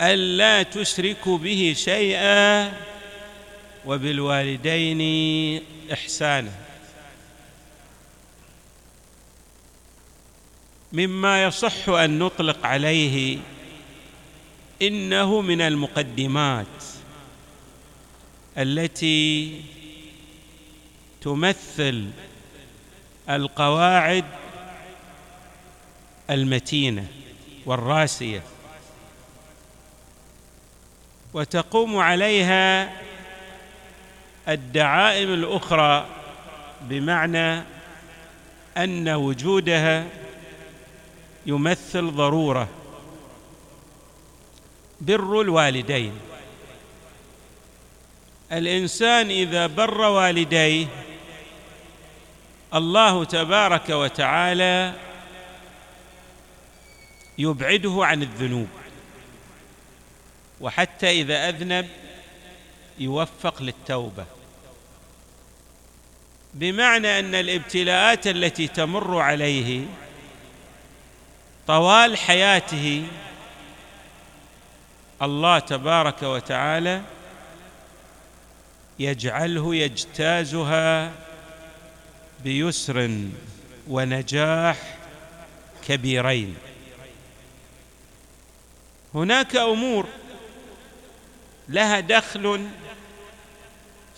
ألا تشركوا به شيئا وبالوالدين إحسانا. مما يصح أن نطلق عليه إنه من المقدمات التي تمثل القواعد المتينة والراسية. وتقوم عليها الدعائم الأخرى بمعنى أن وجودها يمثل ضرورة بر الوالدين. الإنسان إذا بر والديه الله تبارك وتعالى يبعده عن الذنوب. وحتى إذا أذنب يوفق للتوبة. بمعنى أن الابتلاءات التي تمر عليه طوال حياته الله تبارك وتعالى يجعله يجتازها بيسر ونجاح كبيرين. هناك أمور لها دخل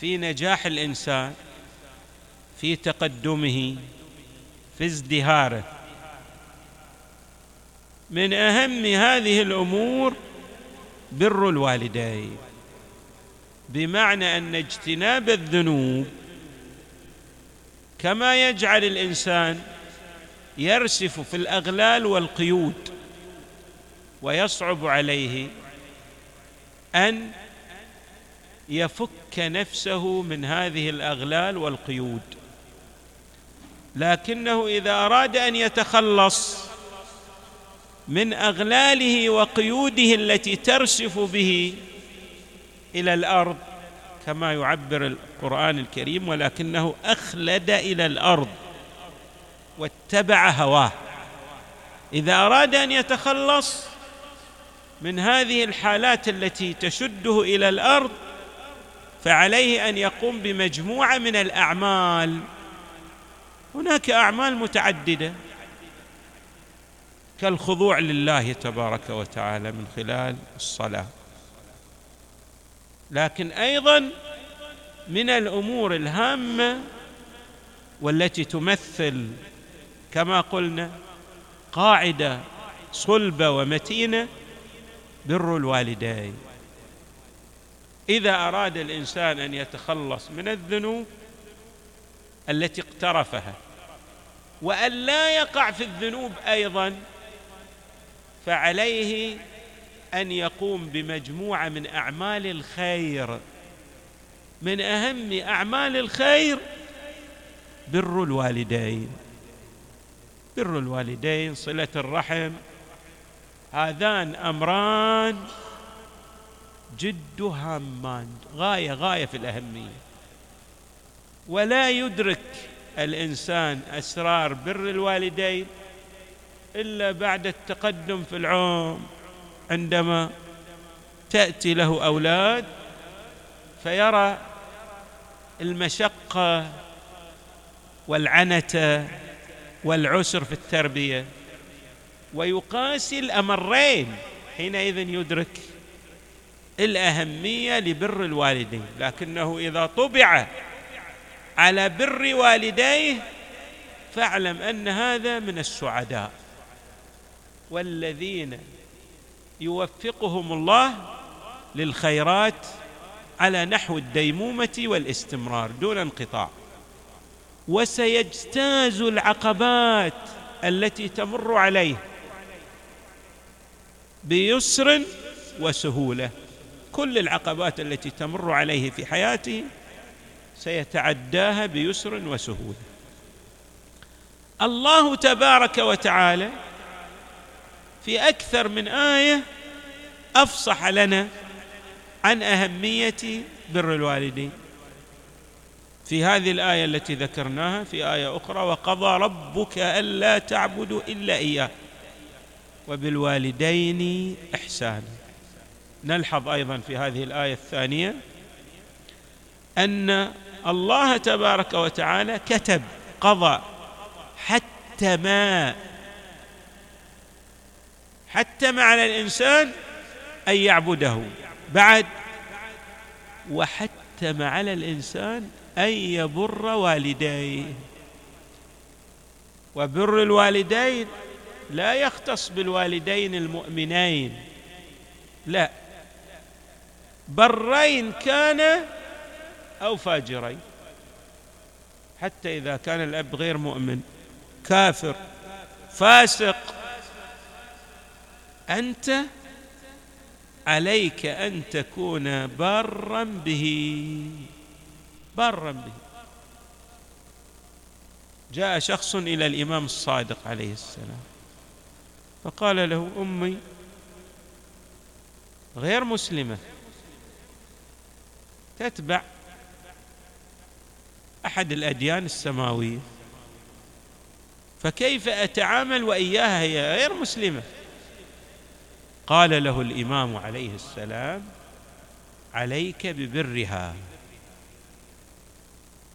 في نجاح الإنسان في تقدمه في ازدهاره. من أهم هذه الأمور بر الوالدين. بمعنى أن اجتناب الذنوب كما يجعل الإنسان يرسف في الأغلال والقيود ويصعب عليه أن يفك نفسه من هذه الأغلال والقيود. لكنه إذا أراد أن يتخلص من أغلاله وقيوده التي ترسف به إلى الأرض كما يعبر القرآن الكريم ولكنه أخلد إلى الأرض واتبع هواه. إذا أراد أن يتخلص من هذه الحالات التي تشده إلى الأرض فعليه أن يقوم بمجموعة من الأعمال. هناك أعمال متعددة. كالخضوع لله تبارك وتعالى من خلال الصلاة. لكن أيضا من الأمور الهامة والتي تمثل كما قلنا قاعدة صلبة ومتينة بر الوالدين. إذا أراد الإنسان أن يتخلص من الذنوب التي اقترفها وأن لا يقع في الذنوب أيضا فعليه أن يقوم بمجموعة من أعمال الخير. من أهم أعمال الخير بر الوالدين. بر الوالدين صلة الرحم. هذان أمران جد هامان غاية غاية في الأهمية. ولا يدرك الإنسان أسرار بر الوالدين إلا بعد التقدم في العمر. عندما تأتي له أولاد فيرى المشقة والعنته والعسر في التربية. ويقاسي الأمرين حينئذ يدرك الأهمية لبر الوالدين لكنه إذا طبع على بر والديه فاعلم أن هذا من السعداء. والذين يوفقهم الله للخيرات على نحو الديمومة والاستمرار دون انقطاع. وسيجتاز العقبات التي تمر عليه بيسر وسهولة. كل العقبات التي تمر عليه في حياته سيتعداها بيسر وسهوله الله تبارك وتعالى في أكثر من آية أفصح لنا عن أهمية بر الوالدين. في هذه الآية التي ذكرناها في آية أخرى وقضى ربك ألا تعبدوا إلا إياه وبالوالدين إحسانا. نلحظ أيضا في هذه الآية الثانية. أن الله تبارك وتعالى كتب قضى حتم حتم على الإنسان أن يعبده. بعد وحتم على الإنسان أن يبر والديه. وبر الوالدين لا يختص بالوالدين المؤمنين. لا. برين كان أو فاجرين. حتى إذا كان الأب غير مؤمن كافر فاسق أنت عليك أن تكون برا به برا به. جاء شخص إلى الإمام الصادق عليه السلام فقال له أمي غير مسلمة. تتبع أحد الأديان السماوية. فكيف أتعامل وإياها؟ هي غير مسلمة. قال له الإمام عليه السلام عليك ببرها.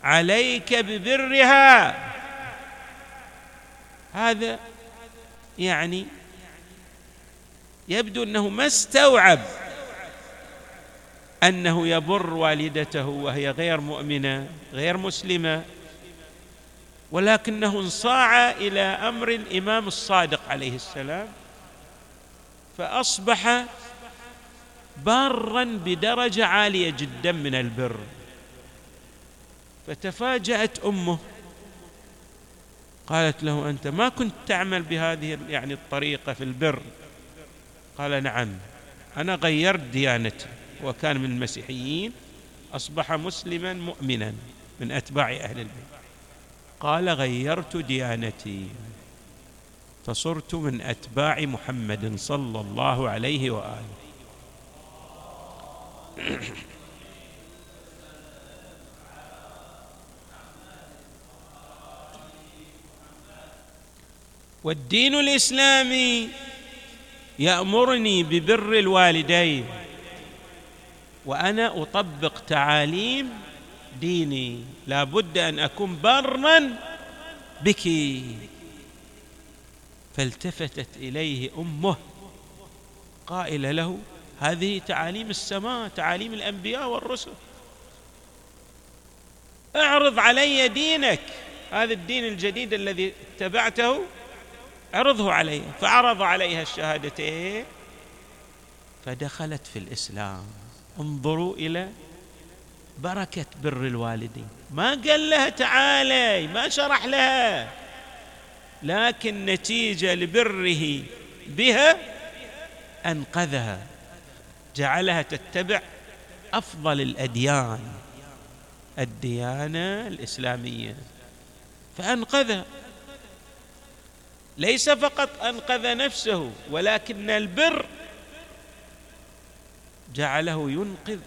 عليك ببرها. هذا يعني يبدو أنه ما استوعب أنه يبر والدته وهي غير مؤمنة غير مسلمة ولكنه انصاع إلى أمر الإمام الصادق عليه السلام فأصبح بارا بدرجة عالية جدا من البر. فتفاجأت أمه قالت له أنت ما كنت تعمل بهذه يعني الطريقة في البر. قال نعم أنا غيرت ديانتي. وكان من المسيحيين أصبح مسلما مؤمنا من أتباع أهل البيت. قال غيرت ديانتي. فصرت من أتباع محمد صلى الله عليه وآله. والدين الإسلامي يأمرني ببر الوالدين. وأنا أطبق تعاليم ديني. لا بد أن أكون برا بك. فالتفتت إليه أمه قائله له هذه تعاليم السماء تعاليم الأنبياء والرسل. أعرض علي دينك. هذا الدين الجديد الذي اتبعته عرضه علي. فعرض عليها الشهادتين فدخلت في الإسلام. انظروا إلى بركة بر الوالدين. ما قال لها تعالي ما شرح لها. لكن نتيجة لبره بها أنقذها. جعلها تتبع أفضل الأديان الديانة الإسلامية. فأنقذها. ليس فقط أنقذ نفسه ولكن البر جعله ينقذ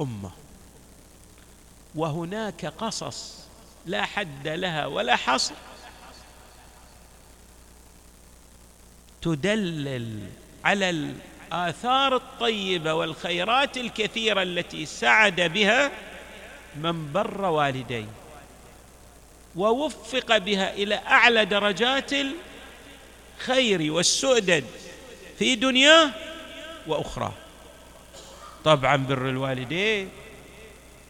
أمة. وهناك قصص لا حد لها ولا حصر تدلل على الآثار الطيبة والخيرات الكثيرة التي سعد بها من بر والديه ووفق بها إلى أعلى درجات الخير والسؤدد في دنياه واخراه طبعا بر الوالدين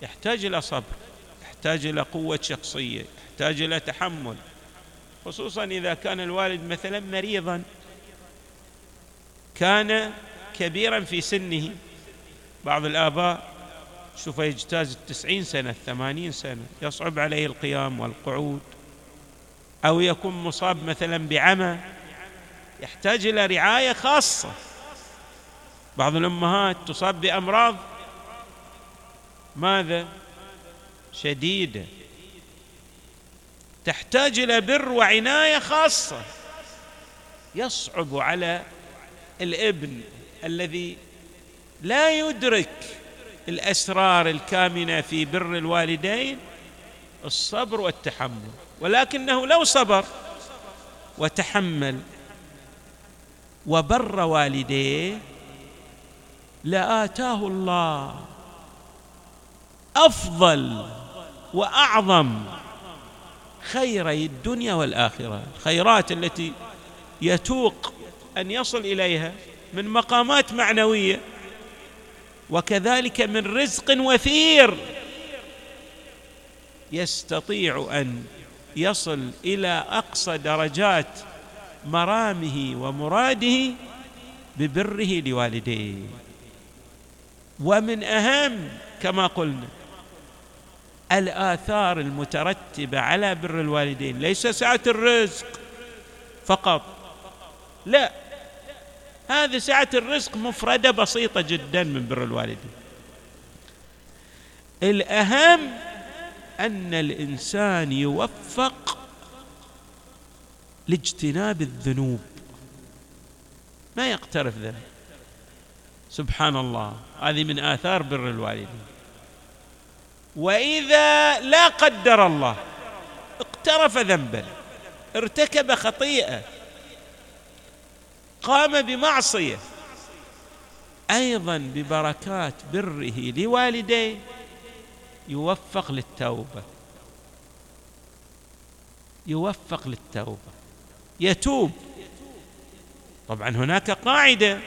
يحتاج إلى صبر يحتاج إلى قوة شخصية يحتاج إلى تحمل خصوصا إذا كان الوالد مثلا مريضا كان كبيرا في سنه. بعض الآباء شوف يجتاز التسعين سنة الثمانين سنة يصعب عليه القيام والقعود. أو يكون مصاب مثلا بعمى يحتاج إلى رعاية خاصة. بعض الأمهات تصاب بأمراض ماذا؟ شديدة. تحتاج إلى بر وعناية خاصة. يصعب على الابن الذي لا يدرك الأسرار الكامنة في بر الوالدين الصبر والتحمل. ولكنه لو صبر وتحمل وبر والديه لآتاه الله أفضل وأعظم خيري الدنيا والآخرة. الخيرات التي يتوق أن يصل إليها من مقامات معنوية وكذلك من رزق وفير يستطيع أن يصل إلى أقصى درجات مرامه ومراده ببره لوالديه. ومن أهم كما قلنا الآثار المترتبة على بر الوالدين ليس سعة الرزق فقط. لا هذه سعة الرزق مفردة بسيطة جدا من بر الوالدين. الأهم أن الإنسان يوفق لاجتناب الذنوب. ما يقترف ذنب سبحان الله. هذه من آثار بر الوالدين وإذا لا قدر الله اقترف ذنبا ارتكب خطيئة قام بمعصية أيضا ببركات بره لوالديه يوفق للتوبة. يوفق للتوبة. يتوب. طبعا هناك قاعدة.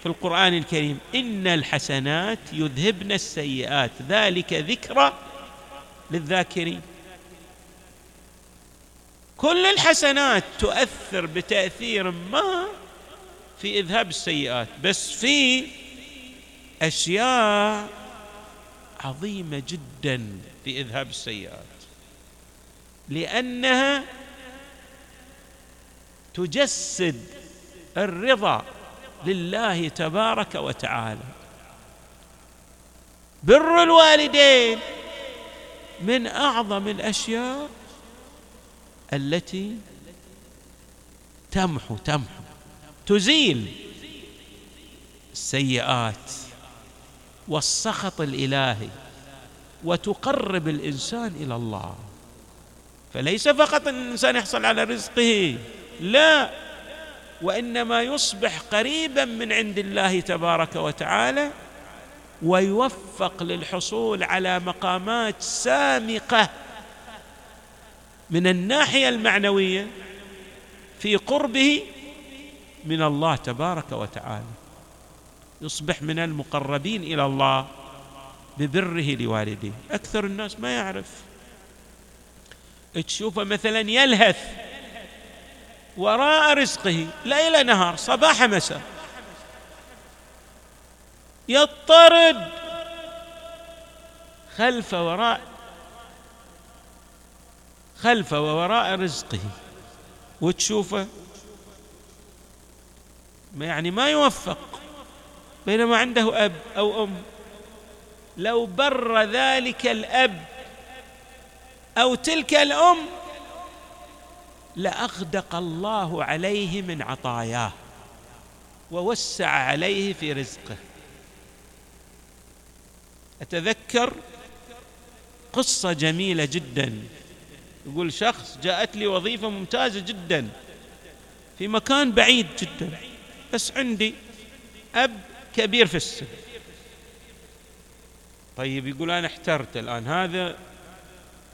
في القرآن الكريم إن الحسنات يذهبن السيئات ذلك ذكرى للذاكرين. كل الحسنات تؤثر بتأثير ما في إذهاب السيئات بس في أشياء عظيمة جدا في إذهاب السيئات. لأنها تجسد الرضا لله تبارك وتعالى. بر الوالدين من أعظم الأشياء التي تمحو تمحو تزيل السيئات والسخط الإلهي وتقرب الإنسان إلى الله. فليس فقط إن الإنسان يحصل على رزقه لا. وإنما يصبح قريبا من عند الله تبارك وتعالى ويوفق للحصول على مقامات سامقة من الناحية المعنوية في قربه من الله تبارك وتعالى. يصبح من المقربين إلى الله ببره لوالديه. أكثر الناس ما يعرف. تشوفه مثلا يلهث. وراء رزقه ليل نهار صباح مساء. يضطرد خلف وراء خلف ووراء رزقه. وتشوفه يعني ما يوفق بينما عنده أب أو أم. لو بر ذلك الأب أو تلك الأم لأغدق الله عليه من عطاياه ووسع عليه في رزقه. أتذكر قصة جميلة جدا. يقول شخص جاءت لي وظيفة ممتازة جدا في مكان بعيد جدا بس عندي أب كبير في السن. طيب يقول أنا احترت الآن هذا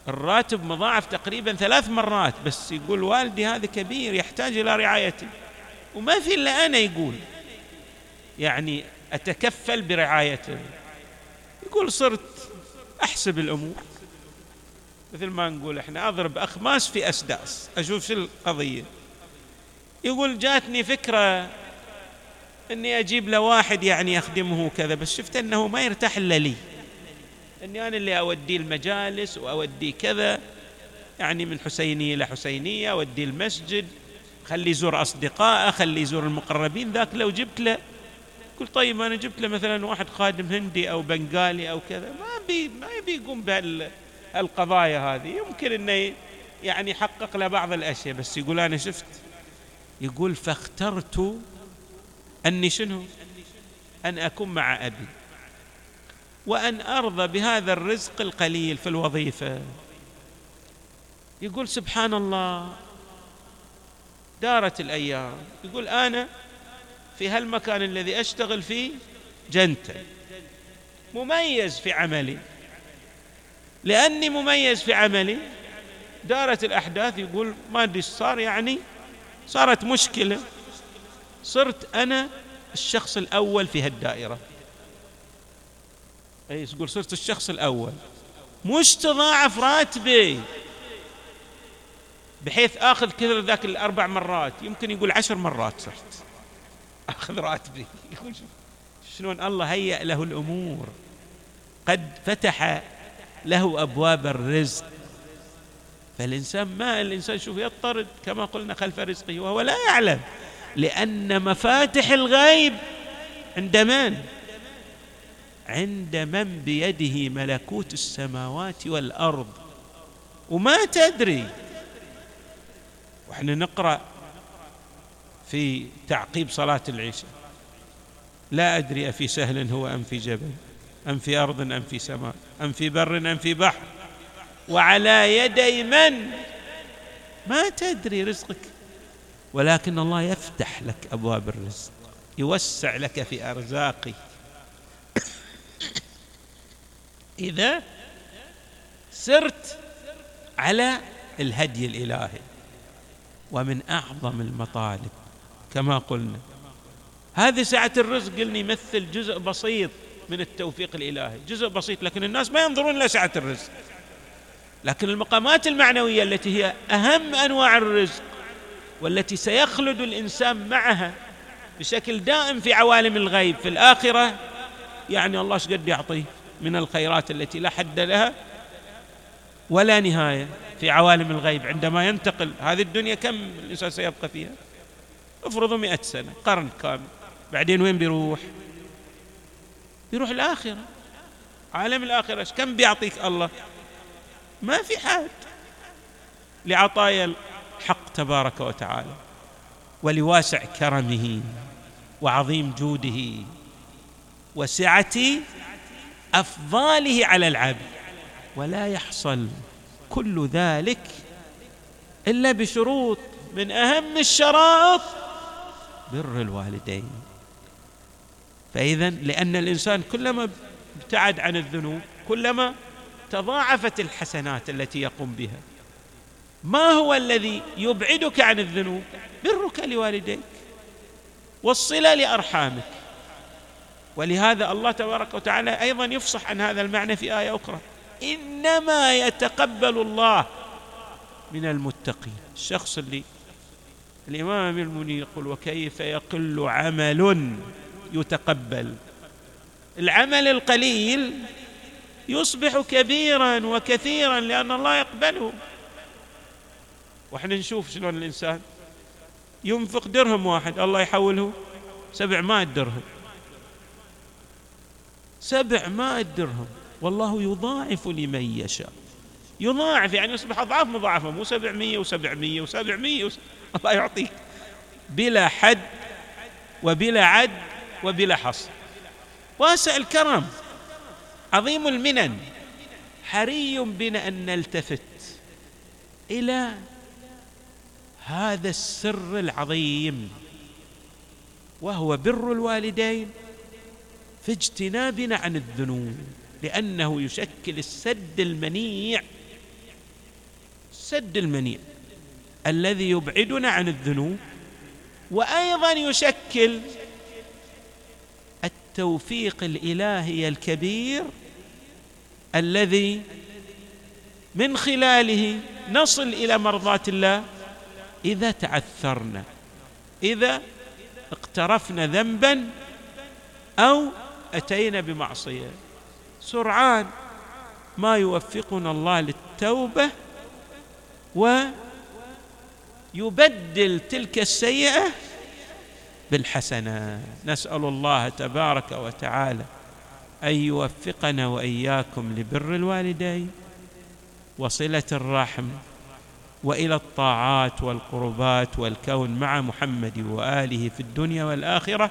الراتب مضاعف تقريبا ثلاث مرات بس يقول والدي هذا كبير يحتاج إلى رعايتي. وما في إلا أنا يقول يعني أتكفل برعايته يقول صرت أحسب الأمور. مثل ما نقول إحنا أضرب اخماس في أسداس أشوف شو القضية. يقول جاتني فكرة إني أجيب له واحد يعني يخدمه كذا بس شفت إنه ما يرتاح إلا لي. إني أنا اللي اوديه المجالس واوديه كذا يعني من حسينية إلى حسينية اوديه المسجد خليه يزور أصدقائه خليه يزور المقربين ذاك لو جبت له قلت طيب أنا جبت له مثلا واحد خادم هندي أو بنغالي أو كذا ما بي ما يبي يقوم بهالقضايا هذه. يمكن إنه يعني يحقق له بعض الأشياء بس يقول أنا شفت يقول فاخترت أني شنو؟ أن أكون مع أبي. وأن أرضى بهذا الرزق القليل في الوظيفة. يقول سبحان الله دارت الأيام. يقول أنا في هالمكان الذي أشتغل فيه جنتا. مميز في عملي. لأني مميز في عملي. دارت الأحداث يقول ما أدري صار يعني صارت مشكلة. صرت أنا الشخص الأول في هالدائرة. اي تقول صرت الشخص الأول. مش تضاعف راتبي. بحيث آخذ كثر ذاك الأربع مرات. يمكن يقول عشر مرات صرت آخذ راتبي. يقول شلون الله هيأ له الأمور. قد فتح له أبواب الرزق. فالإنسان ما الإنسان شوف يضطرد كما قلنا خلف رزقه وهو لا يعلم. لأن مفاتح الغيب عند من؟ عند من بيده ملكوت السماوات والأرض. وما تدري. وإحنا نقرأ في تعقيب صلاة العشاء. لا أدري أفي سهل هو أم في جبل أم في أرض أم في سماء أم في بر أم في بحر. وعلى يدي من؟ ما تدري رزقك. ولكن الله يفتح لك أبواب الرزق يوسع لك في ارزاقك إذا سرت على الهدي الإلهي ومن أعظم المطالب كما قلنا. هذه سعة الرزق قلنا يمثل جزء بسيط من التوفيق الإلهي جزء بسيط لكن الناس ما ينظرون إلى سعة الرزق. لكن المقامات المعنوية التي هي أهم أنواع الرزق والتي سيخلد الإنسان معها بشكل دائم في عوالم الغيب في الآخرة يعني الله إيش قد يعطيه؟ من الخيرات التي لا حد لها ولا نهاية في عوالم الغيب. عندما ينتقل هذه الدنيا كم الإنسان سيبقى فيها؟ افرضوا مئة سنة قرن كامل. بعدين وين بيروح؟ بيروح الآخرة. عالم الآخرة كم بيعطيك الله؟ ما في حد. لعطايا الحق تبارك وتعالى ولواسع كرمه وعظيم جوده وسعة أفضاله على العبد. ولا يحصل كل ذلك إلا بشروط من أهم الشرائط بر الوالدين. فاذا لأن الإنسان كلما ابتعد عن الذنوب كلما تضاعفت الحسنات التي يقوم بها ما هو الذي يبعدك عن الذنوب؟ برك لوالديك والصلة لأرحامك. ولهذا الله تبارك وتعالى أيضا يفصح عن هذا المعنى في آية أخرى. إنما يتقبل الله من المتقين. الشخص اللي الإمام امير المؤمنين يقول وكيف يقل عمل يتقبل. العمل القليل يصبح كبيرا وكثيرا لأن الله يقبله. وإحنا نشوف شلون الإنسان ينفق درهم واحد الله يحوله سبعمائة درهم. سبعمائة درهم. والله يضاعف لمن يشاء. يضاعف يعني يصبح أضعاف مضاعفة. مو سبعمية وسبعمية وسبعمية وس... الله يعطيك. بلا حد وبلا عد وبلا حصر. واسع الكرم. عظيم المنن. حري بنا أن نلتفت إلى هذا السر العظيم. وهو بر الوالدين. في اجتنابنا عن الذنوب لأنه يشكل السد المنيع السد المنيع الذي يبعدنا عن الذنوب وأيضا يشكل التوفيق الإلهي الكبير الذي من خلاله نصل إلى مرضاة الله إذا تعثرنا إذا اقترفنا ذنبا أو أتينا بمعصية. سرعان ما يوفقنا الله للتوبة ويبدل تلك السيئة بالحسنات نسأل الله تبارك وتعالى أن يوفقنا وإياكم لبر الوالدين وصلة الرحم وإلى الطاعات والقربات والكون مع محمد وآله في الدنيا والآخرة.